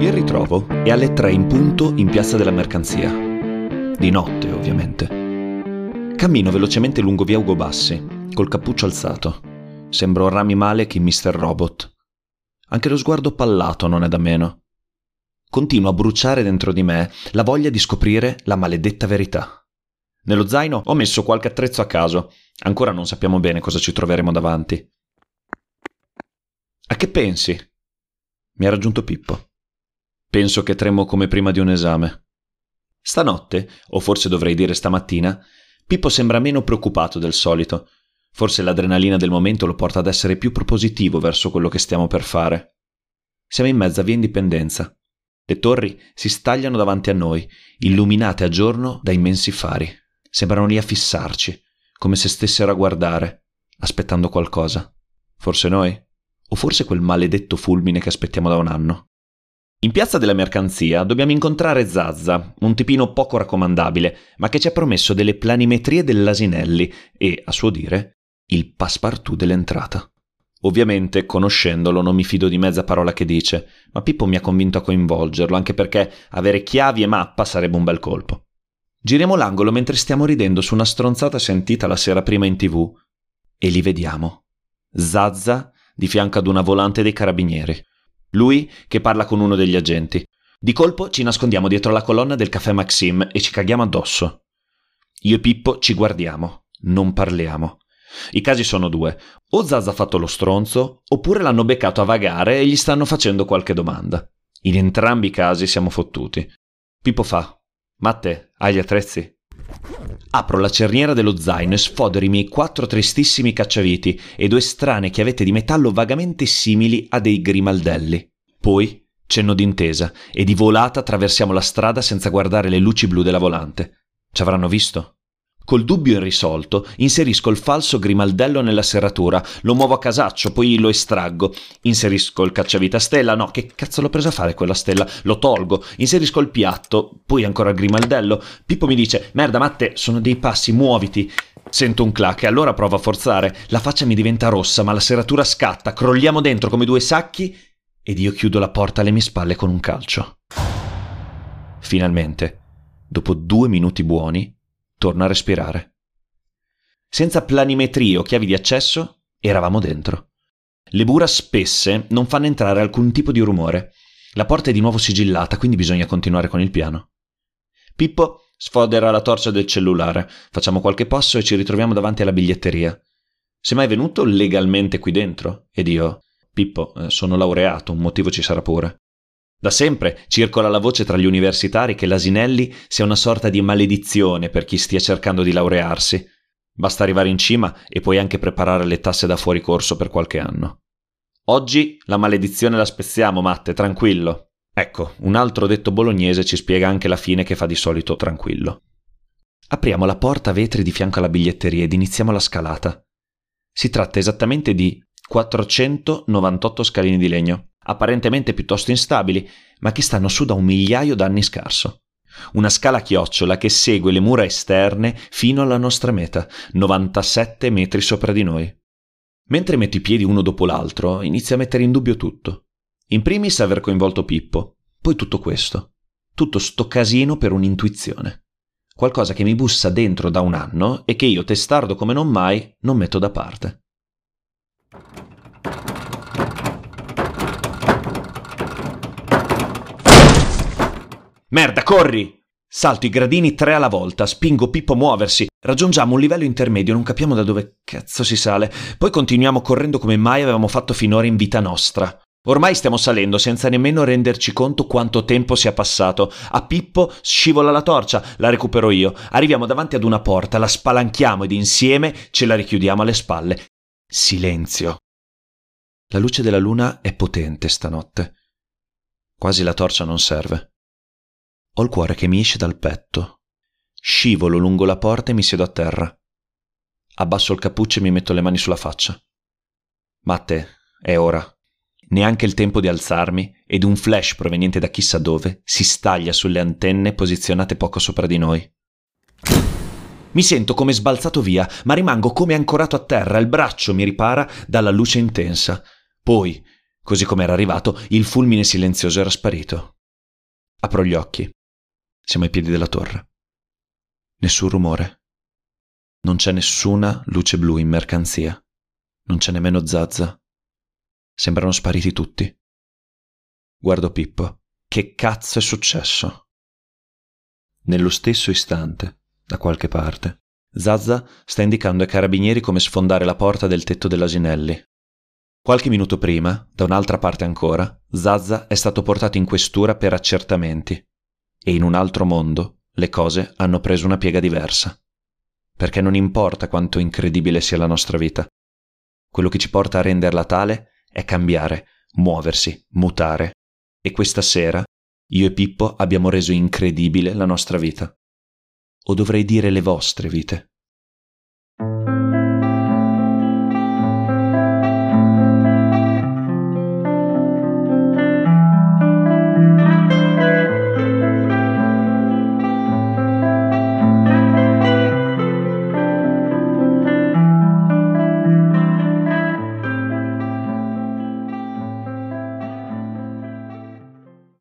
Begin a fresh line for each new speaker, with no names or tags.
Il ritrovo è alle 3 in punto in piazza della mercanzia. Di notte, ovviamente. Cammino velocemente lungo via Ugo Bassi, col cappuccio alzato. Sembro Rami Malek in Mr. Robot. Anche lo sguardo pallato non è da meno. Continuo a bruciare dentro di me la voglia di scoprire la maledetta verità. Nello zaino ho messo qualche attrezzo a caso. Ancora non sappiamo bene cosa ci troveremo davanti. A che pensi? Mi ha raggiunto Pippo. Penso che tremo come prima di un esame. Stanotte, o forse dovrei dire stamattina, Pippo sembra meno preoccupato del solito. Forse l'adrenalina del momento lo porta ad essere più propositivo verso quello che stiamo per fare. Siamo in mezza via Indipendenza. Le torri si stagliano davanti a noi, illuminate a giorno da immensi fari. Sembrano lì a fissarci, come se stessero a guardare, aspettando qualcosa. Forse noi? O forse quel maledetto fulmine che aspettiamo da un anno? In piazza della mercanzia dobbiamo incontrare Zazza, un tipino poco raccomandabile, ma che ci ha promesso delle planimetrie dell'Asinelli e, a suo dire, il passepartout dell'entrata. Ovviamente, conoscendolo, non mi fido di mezza parola che dice, ma Pippo mi ha convinto a coinvolgerlo, anche perché avere chiavi e mappa sarebbe un bel colpo. Giriamo l'angolo mentre stiamo ridendo su una stronzata sentita la sera prima in tv e li vediamo. Zazza di fianco ad una volante dei carabinieri. Lui che parla con uno degli agenti. Di colpo ci nascondiamo dietro la colonna del caffè Maxim e ci caghiamo addosso. Io e Pippo ci guardiamo, non parliamo. I casi sono due. O Zazza ha fatto lo stronzo, oppure l'hanno beccato a vagare e gli stanno facendo qualche domanda. In entrambi i casi siamo fottuti. Pippo fa: Matte, hai gli attrezzi? Apro la cerniera dello zaino e sfodero i miei quattro tristissimi cacciaviti e due strane chiavette di metallo vagamente simili a dei grimaldelli. Poi cenno d'intesa e di volata attraversiamo la strada senza guardare le luci blu della volante. Ci avranno visto? Col dubbio irrisolto, inserisco il falso grimaldello nella serratura, lo muovo a casaccio, poi lo estraggo. Inserisco il cacciavite a stella, no, che cazzo l'ho preso a fare quella stella? Lo tolgo, inserisco il piatto, poi ancora il grimaldello. Pippo mi dice, merda Matte, sono dei passi, muoviti. Sento un clac e allora provo a forzare. La faccia mi diventa rossa, ma la serratura scatta, crolliamo dentro come due sacchi ed io chiudo la porta alle mie spalle con un calcio. Finalmente, dopo due minuti buoni, torno a respirare. Senza planimetrie o chiavi di accesso, eravamo dentro. Le mura spesse non fanno entrare alcun tipo di rumore. La porta è di nuovo sigillata, quindi bisogna continuare con il piano. Pippo sfodera la torcia del cellulare, facciamo qualche passo e ci ritroviamo davanti alla biglietteria. Sei mai venuto legalmente qui dentro? Ed io, Pippo, eh, sono laureato, un motivo ci sarà pure. Da sempre circola la voce tra gli universitari che l'Asinelli sia una sorta di maledizione per chi stia cercando di laurearsi. Basta arrivare in cima e puoi anche preparare le tasse da fuori corso per qualche anno. Oggi la maledizione la spezziamo, Matte, tranquillo. Ecco, un altro detto bolognese ci spiega anche la fine che fa di solito tranquillo. Apriamo la porta a vetri di fianco alla biglietteria ed iniziamo la scalata. Si tratta esattamente di 498 scalini di legno apparentemente piuttosto instabili, ma che stanno su da un migliaio d'anni scarso. Una scala chiocciola che segue le mura esterne fino alla nostra meta, 97 metri sopra di noi. Mentre metto i piedi uno dopo l'altro, inizio a mettere in dubbio tutto. In primis aver coinvolto Pippo, poi tutto questo. Tutto sto casino per un'intuizione. Qualcosa che mi bussa dentro da un anno e che io, testardo come non mai, non metto da parte. Merda, corri! Salto i gradini tre alla volta, spingo Pippo a muoversi, raggiungiamo un livello intermedio, non capiamo da dove cazzo si sale, poi continuiamo correndo come mai avevamo fatto finora in vita nostra. Ormai stiamo salendo senza nemmeno renderci conto quanto tempo sia passato. A Pippo scivola la torcia, la recupero io. Arriviamo davanti ad una porta, la spalanchiamo ed insieme ce la richiudiamo alle spalle. Silenzio. La luce della luna è potente stanotte. Quasi la torcia non serve. Ho il cuore che mi esce dal petto. Scivolo lungo la porta e mi siedo a terra. Abbasso il cappuccio e mi metto le mani sulla faccia. Matte, è ora. Neanche il tempo di alzarmi ed un flash proveniente da chissà dove si staglia sulle antenne posizionate poco sopra di noi. Mi sento come sbalzato via, ma rimango come ancorato a terra, il braccio mi ripara dalla luce intensa. Poi, Così come era arrivato, il fulmine silenzioso era sparito. Apro gli occhi. Siamo ai piedi della torre. Nessun rumore. Non c'è nessuna luce blu in mercanzia. Non c'è nemmeno Zazza. Sembrano spariti tutti. Guardo Pippo. Che cazzo è successo? Nello stesso istante, da qualche parte, Zazza sta indicando ai carabinieri come sfondare la porta del tetto dell'Asinelli. Qualche minuto prima, da un'altra parte ancora, Zazza è stato portato in questura per accertamenti. E in un altro mondo le cose hanno preso una piega diversa. Perché non importa quanto incredibile sia la nostra vita. Quello che ci porta a renderla tale è cambiare, muoversi, mutare. E questa sera io e Pippo abbiamo reso incredibile la nostra vita. O dovrei dire le vostre vite.